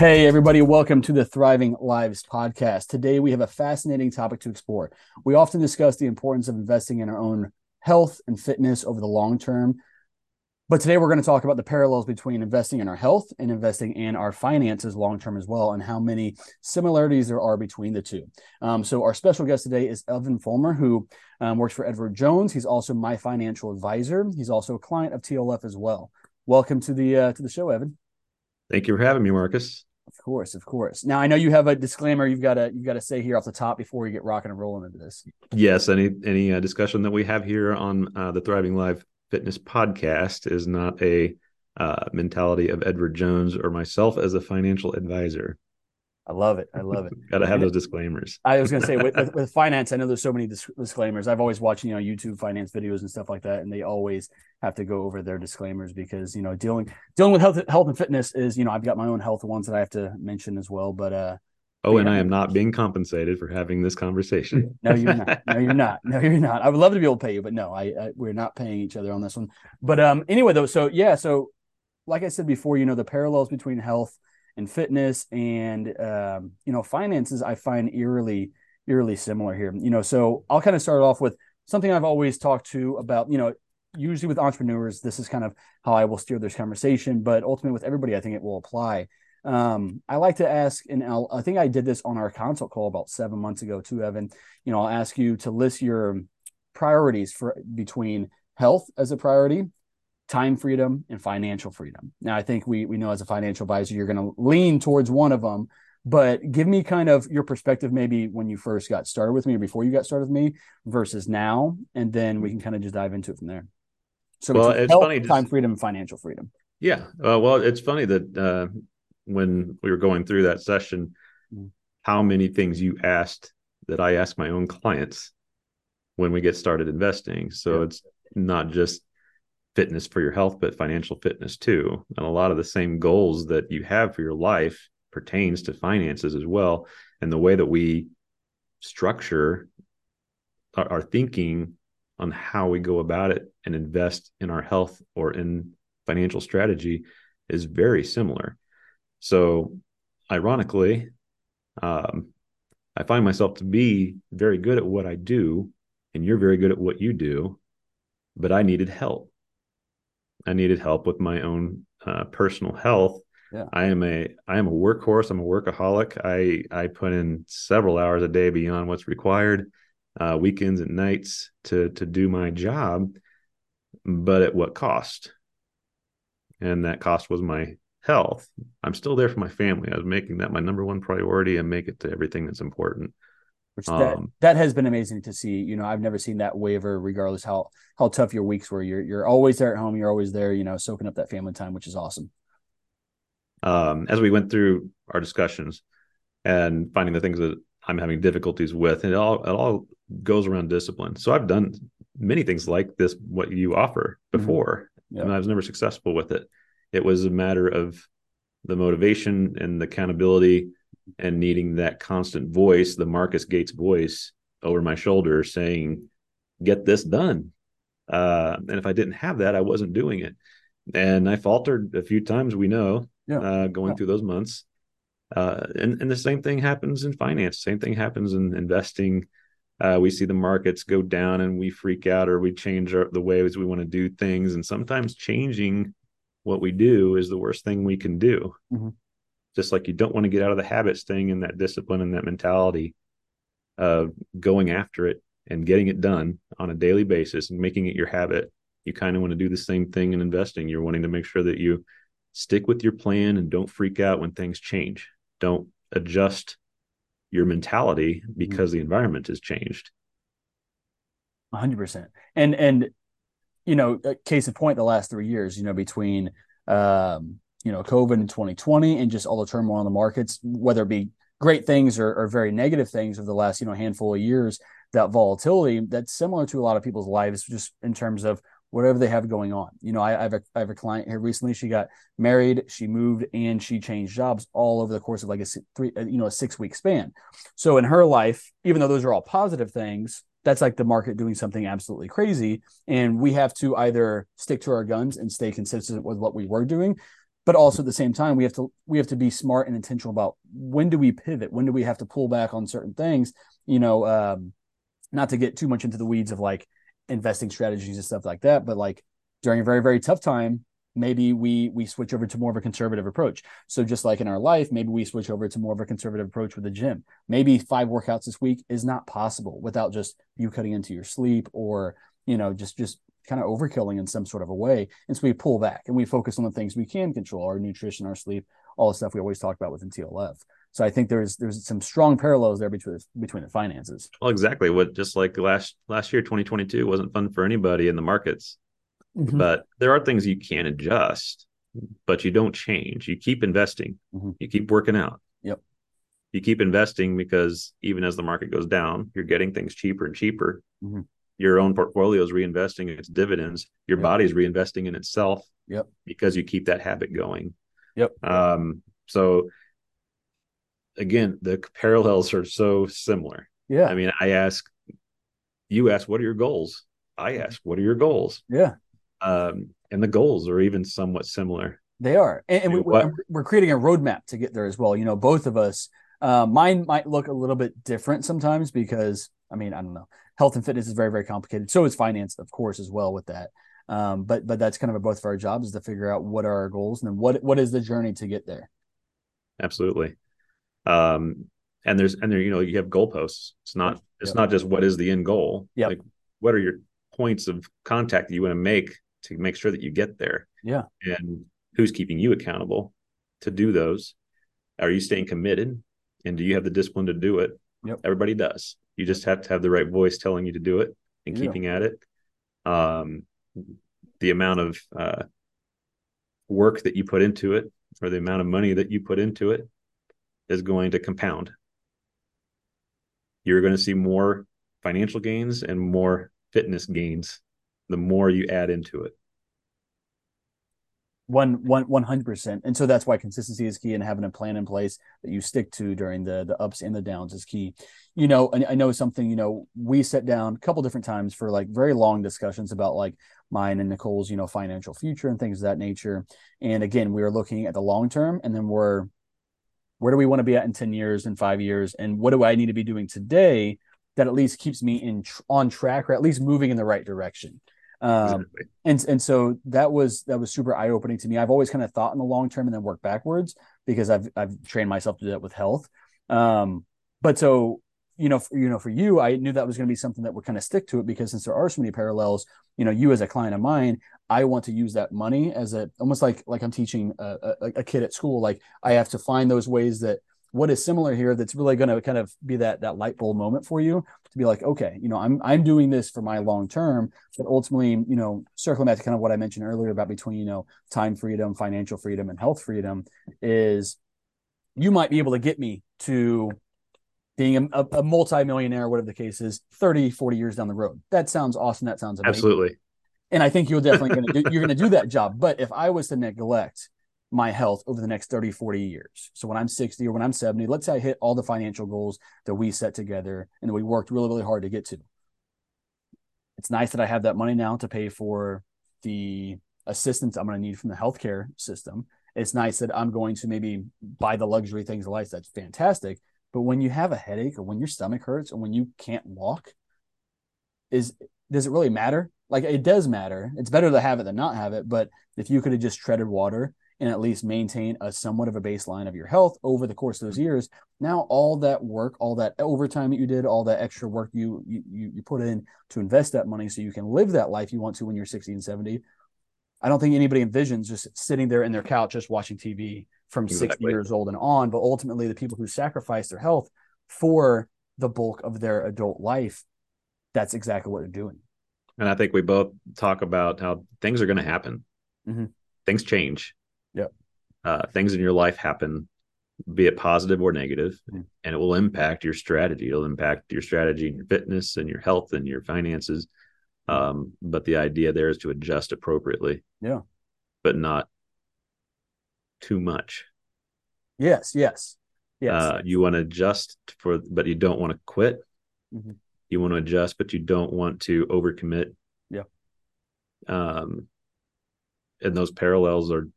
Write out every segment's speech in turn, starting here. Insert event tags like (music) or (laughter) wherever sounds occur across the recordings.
Hey, everybody, welcome to the Thriving Lives podcast. Today, we have a fascinating topic to explore. We often discuss the importance of investing in our own health and fitness over the long term. But today, we're going to talk about the parallels between investing in our health and investing in our finances long term as well, and how many similarities there are between the two. Um, so, our special guest today is Evan Follmer, who um, works for Edward Jones. He's also my financial advisor. He's also a client of TLF as well. Welcome to the uh, to the show, Evan. Thank you for having me, Marcus. Of course, of course. Now I know you have a disclaimer you've got to you've got to say here off the top before you get rocking and rolling into this. Yes, any any uh, discussion that we have here on uh, the Thriving Live Fitness podcast is not a uh, mentality of Edward Jones or myself as a financial advisor. I love it. I love it. (laughs) Got to have those disclaimers. I was going to say with, with, (laughs) with, finance, I know there's so many disclaimers. I've always watched, you know, YouTube finance videos and stuff like that, and they always have to go over their disclaimers because you know dealing dealing with health health and fitness is you know I've got my own health ones that I have to mention as well. But uh, oh, and I am not being compensated for having this conversation. (laughs) no, you're not. No, you're not. No, you're not. I would love to be able to pay you, but no, I, I we're not paying each other on this one. But um, anyway, though, so yeah, so like I said before, you know, the parallels between health and fitness and um, you know finances i find eerily eerily similar here you know so i'll kind of start off with something i've always talked to about you know usually with entrepreneurs this is kind of how i will steer this conversation but ultimately with everybody i think it will apply. Um, i like to ask and I'll, i think i did this on our consult call about seven months ago too evan you know i'll ask you to list your priorities for between health as a priority time freedom and financial freedom. Now, I think we we know as a financial advisor, you're going to lean towards one of them. But give me kind of your perspective, maybe when you first got started with me or before you got started with me versus now, and then we can kind of just dive into it from there. So, well, it's health, funny. Time freedom and financial freedom. Yeah. Uh, well, it's funny that uh, when we were going through that session, mm-hmm. how many things you asked that I ask my own clients when we get started investing. So yeah. it's not just fitness for your health, but financial fitness too. And a lot of the same goals that you have for your life pertains to finances as well. And the way that we structure our, our thinking on how we go about it and invest in our health or in financial strategy is very similar. So, ironically, um, I find myself to be very good at what I do, and you're very good at what you do, but I needed help. I needed help with my own uh, personal health. Yeah. I am a I am a workhorse. I'm a workaholic. I I put in several hours a day beyond what's required, uh, weekends and nights to to do my job, but at what cost? And that cost was my health. I'm still there for my family. I was making that my number one priority and make it to everything that's important which that, um, that has been amazing to see. You know, I've never seen that waiver, regardless how how tough your weeks were. You're you're always there at home. You're always there. You know, soaking up that family time, which is awesome. Um, as we went through our discussions and finding the things that I'm having difficulties with, and it all it all goes around discipline. So I've done many things like this, what you offer mm-hmm. before, mm-hmm. and I was never successful with it. It was a matter of the motivation and the accountability and needing that constant voice, the Marcus Gates voice over my shoulder saying, get this done. Uh, and if I didn't have that, I wasn't doing it. And I faltered a few times, we know, yeah. uh, going yeah. through those months. Uh, and, and the same thing happens in finance. Same thing happens in investing. Uh, we see the markets go down and we freak out or we change our, the ways we want to do things. And sometimes changing what we do is the worst thing we can do. Mm-hmm just like you don't want to get out of the habit staying in that discipline and that mentality of going after it and getting it done on a daily basis and making it your habit. You kind of want to do the same thing in investing. You're wanting to make sure that you stick with your plan and don't freak out when things change. Don't adjust your mentality mm-hmm. because the environment has changed. 100% and and you know case in point the last three years you know between um you know COVID in 2020 and just all the turmoil in the markets, whether it be great things or, or very negative things of the last you know handful of years, that volatility that's similar to a lot of people's lives, just in terms of whatever they have going on. You know, I, I, have a I have a client here recently. She got married, she moved, and she changed jobs all over the course of like a three, uh, you know, a six week span. So in her life, even though those are all positive things, that's like the market doing something absolutely crazy, and we have to either stick to our guns and stay consistent with what we were doing, but also at the same time we have to we have to be smart and intentional about when do we pivot? When do we have to pull back on certain things? You know um, not to get too much into the weeds of like investing strategies and stuff like that but like during a very very tough time maybe we we switch over to more of a conservative approach. So just like in our life maybe we switch over to more of a conservative approach with the gym. Maybe five workouts this week is not possible without just you cutting into your sleep or you know just just kind of overkilling in some sort of a way. And so we pull back and we focus on the things we can control, our nutrition, our sleep, all the stuff we always talk about within TLF. So I think there's there's some strong parallels there between between the finances. Well, exactly. What just like last last year, 2022 wasn't fun for anybody in the markets. Mm-hmm. But there are things you can adjust, but you don't change. You keep investing. Mm-hmm. You keep working out. Yep. You keep investing because even as the market goes down, you're getting things cheaper and cheaper. Mm-hmm your own portfolio is reinvesting its dividends your yep. body's reinvesting in itself yep. because you keep that habit going. Yep. Um so again the parallels are so similar. Yeah. I mean i ask you ask what are your goals? I mm-hmm. ask what are your goals? Yeah. Um and the goals are even somewhat similar. They are. And, and we, we're, we're creating a roadmap to get there as well. You know both of us uh, mine might look a little bit different sometimes because I mean, I don't know. Health and fitness is very, very complicated. So is finance, of course, as well with that. Um, but but that's kind of a, both of our jobs is to figure out what are our goals and then what what is the journey to get there. Absolutely. Um, and there's and there you know you have goalposts. It's not it's yep. not just what is the end goal. Yeah. Like what are your points of contact that you want to make to make sure that you get there. Yeah. And who's keeping you accountable to do those? Are you staying committed? And do you have the discipline to do it? Yep. Everybody does. You just have to have the right voice telling you to do it and yeah. keeping at it. Um, the amount of uh, work that you put into it or the amount of money that you put into it is going to compound. You're going to see more financial gains and more fitness gains the more you add into it one one one hundred percent. And so that's why consistency is key and having a plan in place that you stick to during the the ups and the downs is key. You know, I, I know something, you know, we sat down a couple different times for like very long discussions about like mine and Nicole's, you know, financial future and things of that nature. And again, we are looking at the long term and then we're where do we want to be at in 10 years and five years? And what do I need to be doing today that at least keeps me in on track or at least moving in the right direction? Um, exactly. and and so that was that was super eye opening to me. I've always kind of thought in the long term and then work backwards because I've I've trained myself to do that with health. Um, but so you know, for, you know, for you, I knew that was going to be something that would kind of stick to it because since there are so many parallels, you know, you as a client of mine, I want to use that money as a almost like like I'm teaching a, a, a kid at school. Like I have to find those ways that what is similar here that's really going to kind of be that that light bulb moment for you to be like okay you know i'm i'm doing this for my long term but ultimately you know circling back to kind of what i mentioned earlier about between you know time freedom financial freedom and health freedom is you might be able to get me to being a, a multi-millionaire whatever the case is 30 40 years down the road. That sounds awesome. That sounds amazing. absolutely. And i think you're definitely (laughs) going to do you're going to do that job. But if i was to neglect my health over the next 30, 40 years. So when I'm 60 or when I'm 70, let's say I hit all the financial goals that we set together and that we worked really, really hard to get to. It's nice that I have that money now to pay for the assistance I'm going to need from the healthcare system. It's nice that I'm going to maybe buy the luxury things of life. That's fantastic. But when you have a headache or when your stomach hurts or when you can't walk, is does it really matter? Like it does matter. It's better to have it than not have it. But if you could have just treaded water and at least maintain a somewhat of a baseline of your health over the course of those years. Now, all that work, all that overtime that you did, all that extra work you you you put in to invest that money so you can live that life you want to when you're 60 and 70. I don't think anybody envisions just sitting there in their couch just watching TV from exactly. 60 years old and on. But ultimately, the people who sacrifice their health for the bulk of their adult life, that's exactly what they're doing. And I think we both talk about how things are going to happen. Mm-hmm. Things change. Uh, things in your life happen, be it positive or negative, mm. and it will impact your strategy. It'll impact your strategy and your fitness and your health and your finances. Um, but the idea there is to adjust appropriately. Yeah. But not too much. Yes, yes. Yes. Uh, you want to adjust for, but you don't want to quit. Mm-hmm. You want to adjust, but you don't want to overcommit. Yeah. Um, and those parallels are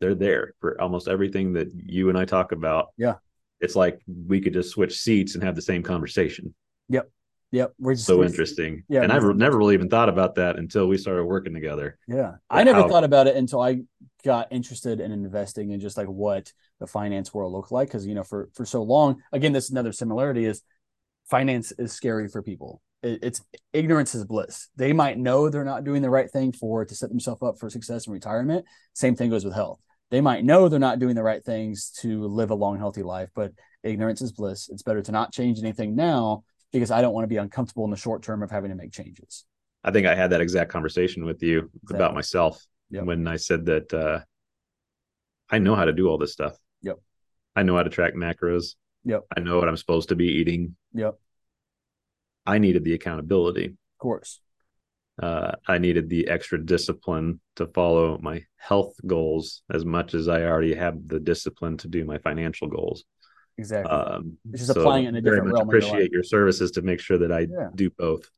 they're there for almost everything that you and I talk about. Yeah. It's like we could just switch seats and have the same conversation. Yep. Yep. We're just, so interesting. Yeah. And I've never really even thought about that until we started working together. Yeah. I never how, thought about it until I got interested in investing and just like what the finance world looked like. Cause you know, for, for so long, again, this is another similarity is finance is scary for people. It, it's ignorance is bliss. They might know they're not doing the right thing for to set themselves up for success and retirement. Same thing goes with health. They might know they're not doing the right things to live a long, healthy life, but ignorance is bliss. It's better to not change anything now because I don't want to be uncomfortable in the short term of having to make changes. I think I had that exact conversation with you exactly. about myself yep. when I said that uh, I know how to do all this stuff. Yep. I know how to track macros. Yep. I know what I'm supposed to be eating. Yep. I needed the accountability. Of course. Uh, I needed the extra discipline to follow my health goals as much as I already have the discipline to do my financial goals. Exactly. Um, just so applying it in a different realm. Appreciate your services to make sure that I yeah. do both.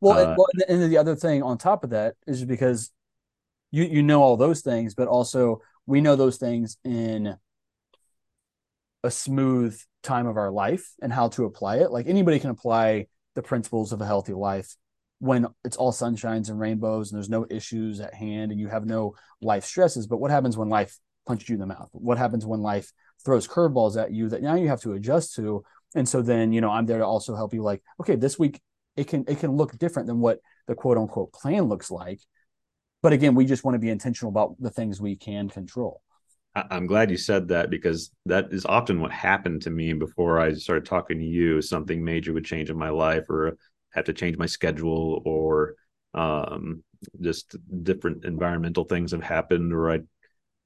Well, uh, well, and the other thing on top of that is because you you know all those things, but also we know those things in a smooth time of our life and how to apply it. Like anybody can apply the principles of a healthy life when it's all sunshines and rainbows and there's no issues at hand and you have no life stresses. But what happens when life punches you in the mouth? What happens when life throws curveballs at you that now you have to adjust to? And so then, you know, I'm there to also help you like, okay, this week it can it can look different than what the quote unquote plan looks like. But again, we just want to be intentional about the things we can control. I'm glad you said that because that is often what happened to me before I started talking to you. Something major would change in my life, or have to change my schedule, or um, just different environmental things have happened, or I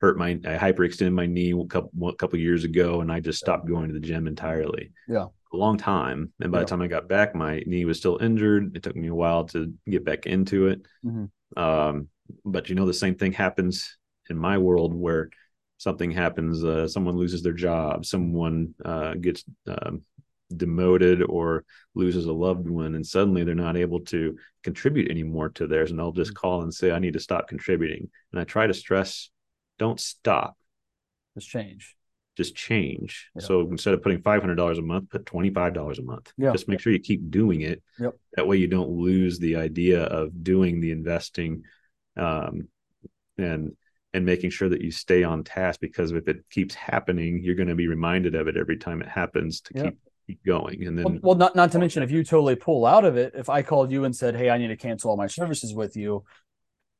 hurt my I hyperextended my knee a couple a couple years ago, and I just stopped going to the gym entirely. Yeah, a long time. And by yeah. the time I got back, my knee was still injured. It took me a while to get back into it. Mm-hmm. Um, but you know, the same thing happens in my world where something happens, uh, someone loses their job, someone uh, gets um, demoted or loses a loved one, and suddenly they're not able to contribute anymore to theirs, and they'll just mm-hmm. call and say, "I need to stop contributing." And I try to stress, don't stop, just change. Just change. Yeah. So instead of putting five hundred dollars a month, put twenty five dollars a month. Yeah. Just make sure you keep doing it. Yep. That way you don't lose the idea of doing the investing, um, and and making sure that you stay on task because if it keeps happening, you're going to be reminded of it every time it happens to keep keep going. And then, well, well, not not to mention if you totally pull out of it, if I called you and said, "Hey, I need to cancel all my services with you,"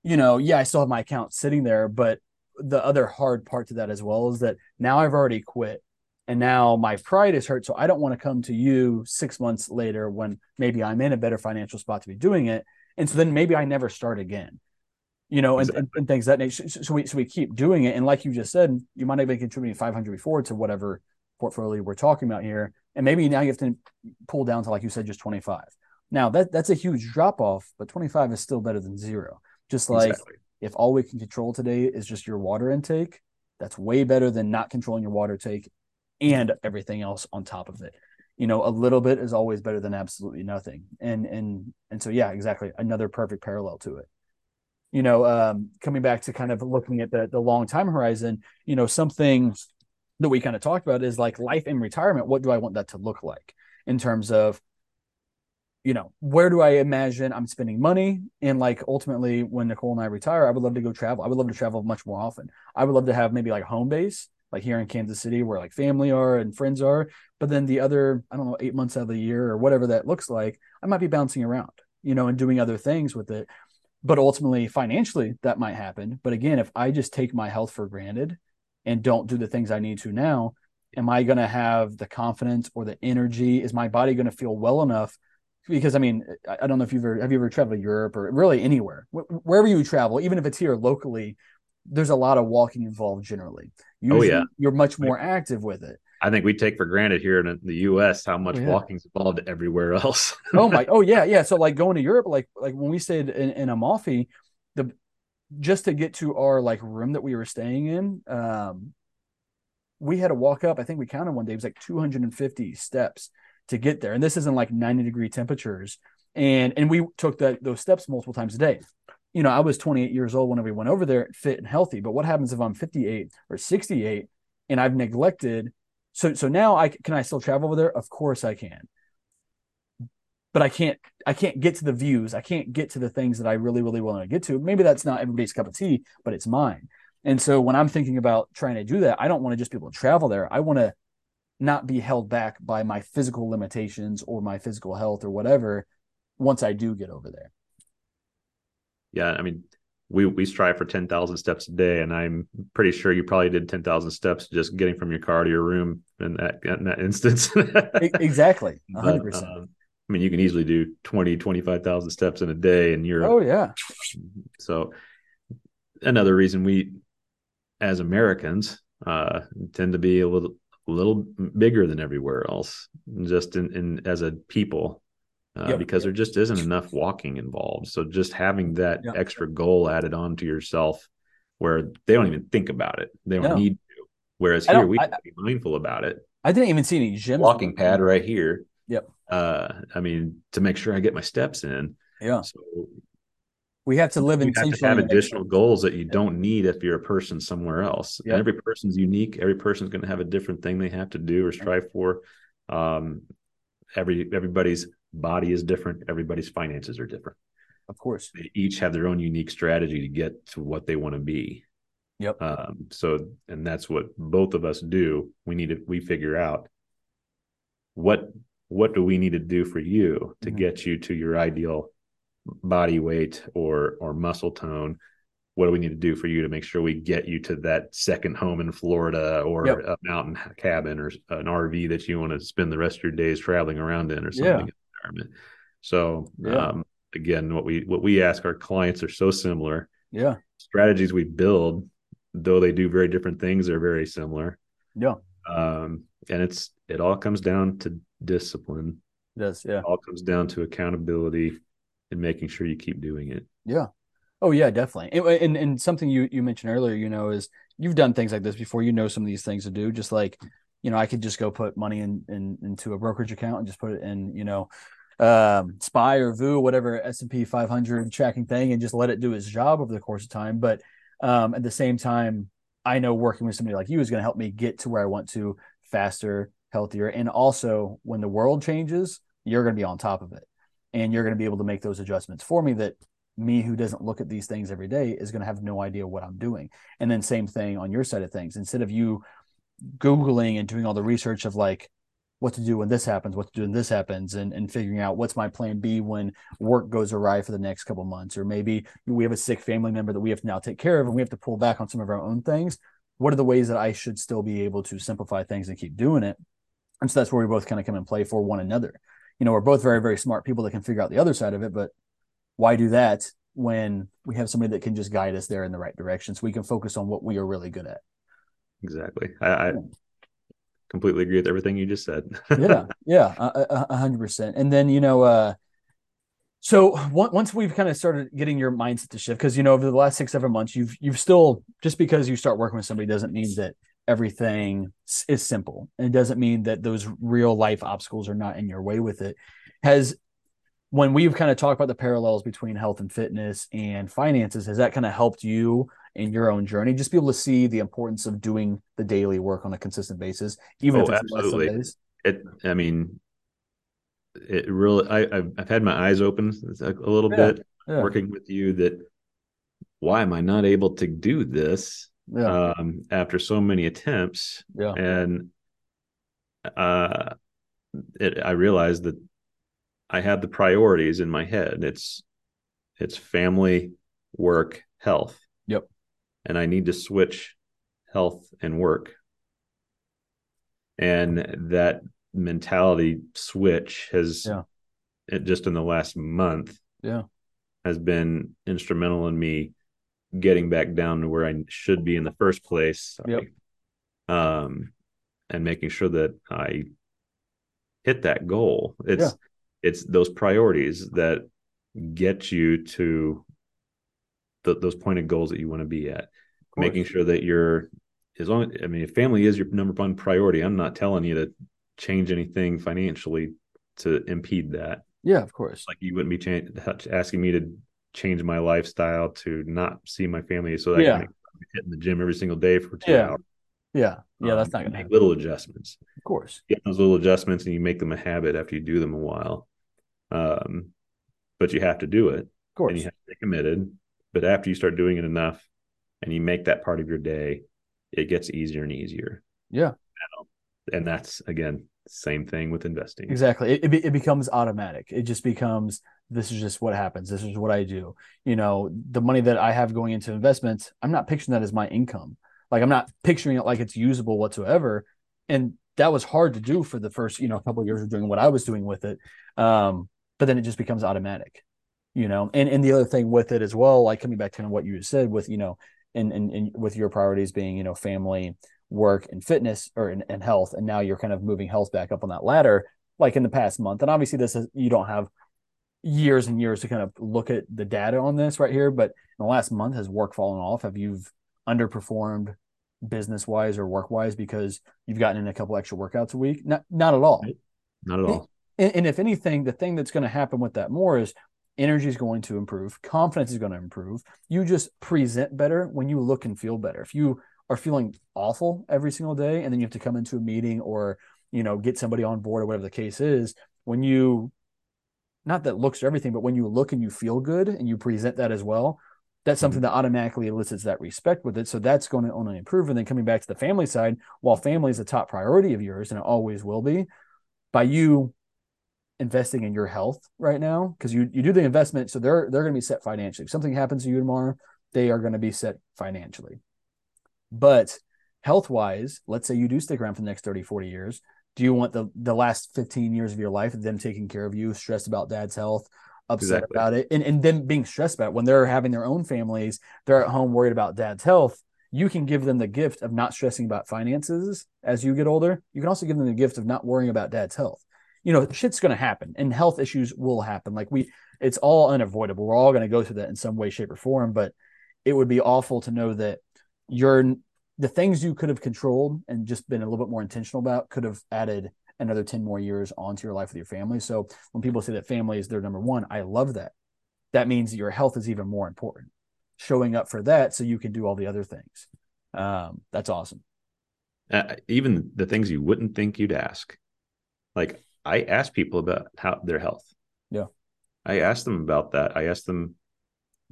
you know, yeah, I still have my account sitting there, but the other hard part to that as well is that now I've already quit. And now my pride is hurt. So I don't want to come to you six months later when maybe I'm in a better financial spot to be doing it. And so then maybe I never start again you know, and, and, and, things that nature. So we so we keep doing it, and like you just said, you might have been contributing 500 before to whatever portfolio we're talking about here, and maybe now you have to pull down to like you said, just 25. Now that that's a huge drop off, but 25 is still better than zero. Just like exactly. if all we can control today is just your water intake, that's way better than not controlling your water take and everything else on top of it. You know, a little bit is always better than absolutely nothing. And and and so yeah, exactly. Another perfect parallel to it you know, um, coming back to kind of looking at the the long time horizon, you know, something that we kind of talked about is like life in retirement. What do I want that to look like in terms of, you know, where do I imagine I'm spending money? And like ultimately, when Nicole and I retire, I would love to go travel. I would love to travel much more often. I would love to have maybe like home base, like here in Kansas City, where like family are and friends are. But then the other, I don't know, eight months out of the year or whatever that looks like, I might be bouncing around, you know, and doing other things with it but ultimately financially that might happen. But again if i just take my health for granted and don't do the things i need to now am i going to have the confidence or the energy? Is my body going to feel well enough? Because i mean i don't know if you've ever have you ever traveled to europe or really anywhere? Wherever you travel even if it's here locally there's a lot of walking involved generally. Usually, oh yeah. You're much more active with it I think we take for granted here in the U.S. how much oh, yeah. walking's involved everywhere (laughs) else. oh my! Oh yeah, yeah. So like going to Europe, like like when we stayed in, in Amalfi, the just to get to our like room that we were staying in, um, we had to walk up. I think we counted one day. It was like 250 steps to get there, and this isn't like 90 degree temperatures. And and we took that those steps multiple times a day. you know, I was 28 years old whenever we went over there, fit and healthy. But what happens if I'm 58 or 68 and I've neglected? So, so now I can I still travel over there? Of course I can. But I can't I can't get to the views. I can't get to the things that I really, really want to get to. Maybe that's not everybody's cup of tea, but it's mine. And so when I'm thinking about trying to do that, I don't want to just be able to travel there. I want to not be held back by my physical limitations or my physical health or whatever once I do get over there. Yeah, I mean, we we strive for 10,000 steps a day and I'm pretty sure you probably did 10,000 steps just getting from your car to your room in that in that instance. exactly. 100%. (laughs) But, um, I mean, you can easily do 20, 25,000 steps in a day and you're Oh yeah. So another reason we as Americans uh, tend to be a little a little bigger than everywhere else just in, in as a people uh, yep. because there just isn't enough walking involved. So just having that yep. extra goal added on to yourself where they don't even think about it. They don't no. need to. Whereas here we I, be mindful about it. I didn't even see any gym walking pad right here. Yep. Uh i mean to make sure i get my steps in. Yeah. So we have to live you have to have additional goals that you don't need if you're a person somewhere else. Yep. every person's unique. Every person's going to have a different thing they have to do or strive for. Um, every everybody's body is different everybody's finances are different. Of course. They each have their own unique strategy to get to what they want to be. Yep. Um, so and that's what both of us do. We need to we figure out what what do we need to do for you to mm-hmm. get you to your ideal body weight or or muscle tone? What do we need to do for you to make sure we get you to that second home in Florida or yep. a mountain cabin or an RV that you want to spend the rest of your days traveling around in or something? yeah. So yeah. um, again, what we what we ask our clients are so similar. Yeah. Strategies we build, though they do very different things, they're very similar. Yeah. Um, and it's it all comes down to discipline. Yes, yeah. It all comes down to accountability and making sure you keep doing it. Yeah. Oh yeah, definitely. And, and, and something you you mentioned earlier, you know, is you've done things like this before. You know some of these things to do. Just like, you know, I could just go put money in, in into a brokerage account and just put it in, you know, um, SPY or VOO, whatever S and P 500 tracking thing, and just let it do its job over the course of time. But um, at the same time, I know working with somebody like you is going to help me get to where I want to faster, healthier, and also when the world changes, you're going to be on top of it and you're going to be able to make those adjustments for me that me who doesn't look at these things every day is going to have no idea what I'm doing. And then same thing on your side of things. Instead of you googling and doing all the research of like what to do when this happens, what to do when this happens, and, and figuring out what's my plan B when work goes awry for the next couple months, or maybe we have a sick family member that we have to now take care of and we have to pull back on some of our own things. What are the ways that I should still be able to simplify things and keep doing it? And so that's where we both kind of come and play for one another you know, we're both very, very smart people that can figure out the other side of it, but why do that when we have somebody that can just guide us there in the right direction so we can focus on what we are really good at? Exactly. I, I completely agree with everything you just said. (laughs) yeah. Yeah. A hundred percent. And then, you know, uh, so once we've kind of started getting your mindset to shift, because you know over the last six seven months, you've you've still just because you start working with somebody doesn't mean that everything is simple. And it doesn't mean that those real life obstacles are not in your way with it. Has when we've kind of talked about the parallels between health and fitness and finances, has that kind of helped you in your own journey? Just be able to see the importance of doing the daily work on a consistent basis, even oh, if it's absolutely. less It, I mean, it really. I, have I've had my eyes open a, little yeah, bit yeah. working with you. That why am I not able to do this? yeah. um, after so many attempts. Yeah. And uh, it, I realized that I had the priorities in my head. It's it's family, work, health. Yep. And I need to switch health and work. And that mentality switch has yeah. it just in the last month yeah has been instrumental in me getting back down to where I should be in the first place. Yep. Um, and making sure that I hit that goal. It's yeah. It's those priorities that get you to the, those pointed goals that you want to be at. Making sure that you're as long I mean, if family is your number one priority, I'm not telling you to change anything financially to impede that. Yeah, of course. Like you wouldn't be asking me to change my lifestyle to not see my family so that Yeah. I can hit in the gym every single day for two Yeah. hours. Yeah. Yeah. That's Um, not going to make happen. little adjustments. Of course. Get those little adjustments and you make them a habit after you do them a while. Um, but you have to do it Of course. and you have to be committed. But after you start doing it enough and you make that part of your day, it gets easier and easier. Yeah. And that's again, same thing with investing. Exactly. It, it, be- it becomes automatic. It just becomes this is just what happens. This is what I do. You know, the money that I have going into investments, I'm not picturing that as my income. Like I'm not picturing it like it's usable whatsoever. And that was hard to do for the first, you know, couple of years of doing what I was doing with it. Um, but then it just becomes automatic, you know. And and the other thing with it as well, like coming back to what you said with, you know, and and, and with your priorities being, you know, family, work, and fitness or and, and health, and now you're kind of moving health back up on that ladder like in the past month. And obviously, this is you don't have years and years to kind of look at the data on this right here, but in the last month, has work fallen off? Have you underperformed business wise or work wise because you've gotten in a couple extra workouts a week? Not not at all. Not at all. And, and if anything, the thing that's going to happen with that more is energy is going to improve, confidence is going to improve. You just present better when you look and feel better. If you are feeling awful every single day and then you have to come into a meeting or you know get somebody on board or whatever the case is, when you not that looks are everything, but when you look and you feel good and you present that as well, that's something mm-hmm. that automatically elicits that respect with it. So that's going to only improve. And then coming back to the family side, while family is a top priority of yours and it always will be, by you investing in your health right now, because you you do the investment, so they're they're going to be set financially. If something happens to you tomorrow, they are going to be set financially. But health wise, let's say you do stick around for the next 30, 40 years. Do you want the the last 15 years of your life them taking care of you, stressed about dad's health, upset Exactly. about it, and, and them being stressed about it. when they're having their own families, they're at home worried about dad's health. You can give them the gift of not stressing about finances as you get older. You can also give them the gift of not worrying about dad's health. You know, shit's going to happen and health issues will happen. Like we, it's all unavoidable. We're all going to go through that in some way, shape, or form. But it would be awful to know that you're the things you could have controlled and just been a little bit more intentional about could have added another 10 more years onto your life with your family. So when people say that family is their number one, I love that. That means your health is even more important. Showing up for that so you can do all the other things. Um, that's awesome. Uh, even the things you wouldn't think you'd ask. Like I ask people about how their health. Yeah. I ask them about that. I ask them,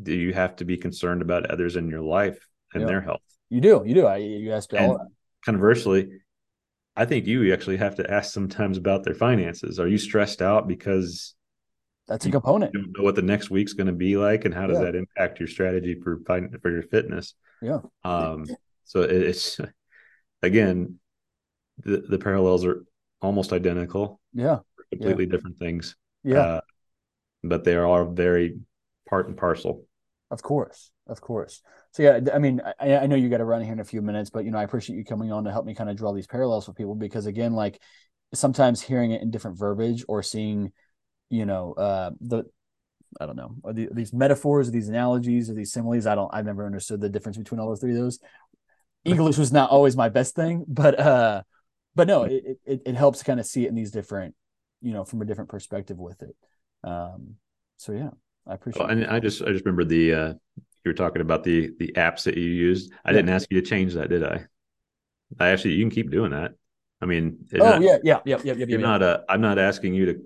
do you have to be concerned about others in your life and Yeah. their health? You do, you do. I, you ask all conversely, I think you actually have to ask sometimes about their finances. Are you stressed out because that's a component. you don't know what the next week's going to be like, and how does Yeah. that impact your strategy for for your fitness? Yeah. Um. So it's again, the the parallels are almost identical, Yeah. completely different things. Yeah. Uh, but they are very part and parcel. Of course, of course. So yeah, I mean, I, I know you got to run here in a few minutes, but you know, I appreciate you coming on to help me kind of draw these parallels with people because again, like sometimes hearing it in different verbiage or seeing, you know, uh, the I don't know are the, these metaphors, or these analogies, or these similes. I don't. I've never understood the difference between all those three of those. English was not always my best thing, but uh, but no, it it, it helps kind of see it in these different, you know, from a different perspective with it. Um, so yeah, I appreciate. Well, and it. I just I just remember the uh, you were talking about the the apps that you used. I Yeah. didn't ask you to change that, did I? I actually you can keep doing that. I mean, Oh not- yeah, yeah, yeah, yeah, yeah. you're yeah. not uh, I'm not asking you to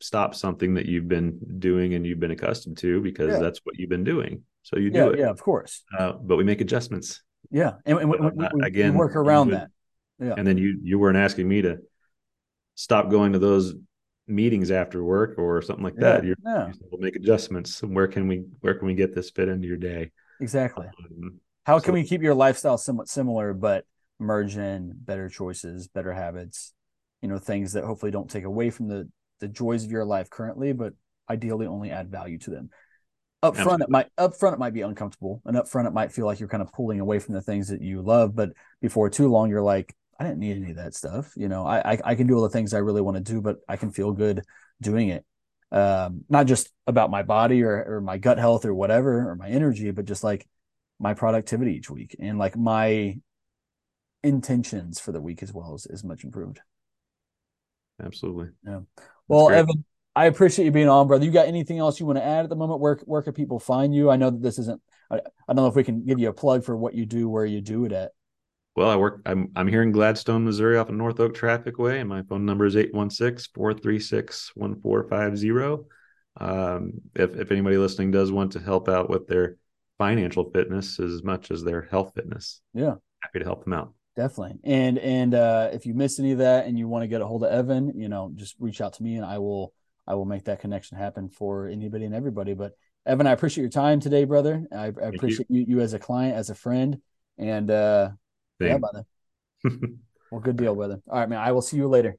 stop something that you've been doing and you've been accustomed to because Yeah. that's what you've been doing. So you do yeah, it. yeah, of course. Uh, but we make adjustments. Yeah, and, and we, Uh, we- we- we again, work around would- that. Yeah. And then you you weren't asking me to stop going to those meetings after work or something like that. Yeah, You're yeah, you said, we'll make adjustments. Where can we where can we get this fit into your day? exactly. Um, How so- can we keep your lifestyle somewhat similar, but merge in better choices, better habits, you know, things that hopefully don't take away from the the joys of your life currently, but ideally only add value to them. Up front, it might up front it might be uncomfortable, and up front it might feel like you're kind of pulling away from the things that you love. But before too long, you're like, I didn't need any of that stuff. You know, I I, I can do all the things I really want to do, but I can feel good doing it. Um, not just about my body or or my gut health or whatever or my energy, but just like my productivity each week and like my intentions for the week as well is, is much improved. absolutely. Yeah. Well. Evan, I appreciate you being on, brother. You got anything else you want to add at the moment? Where where can people find you? I know that this isn't. I, I don't know if we can give you a plug for what you do, where you do it at. Well, I work. I'm I'm here in Gladstone, Missouri, off of North Oak Traffic Way, and my phone number is 816-436-1450. Um, if if anybody listening does want to help out with their financial fitness as much as their health fitness, yeah, happy to help them out. Definitely. And and uh, if you miss any of that and you want to get a hold of Evan, you know, just reach out to me and I will I will make that connection happen for anybody and everybody. But Evan, I appreciate your time today, brother. I, I appreciate you. you. you as a client, as a friend, and uh, yeah, brother. (laughs) well, good deal, brother. All right, man. I will see you later.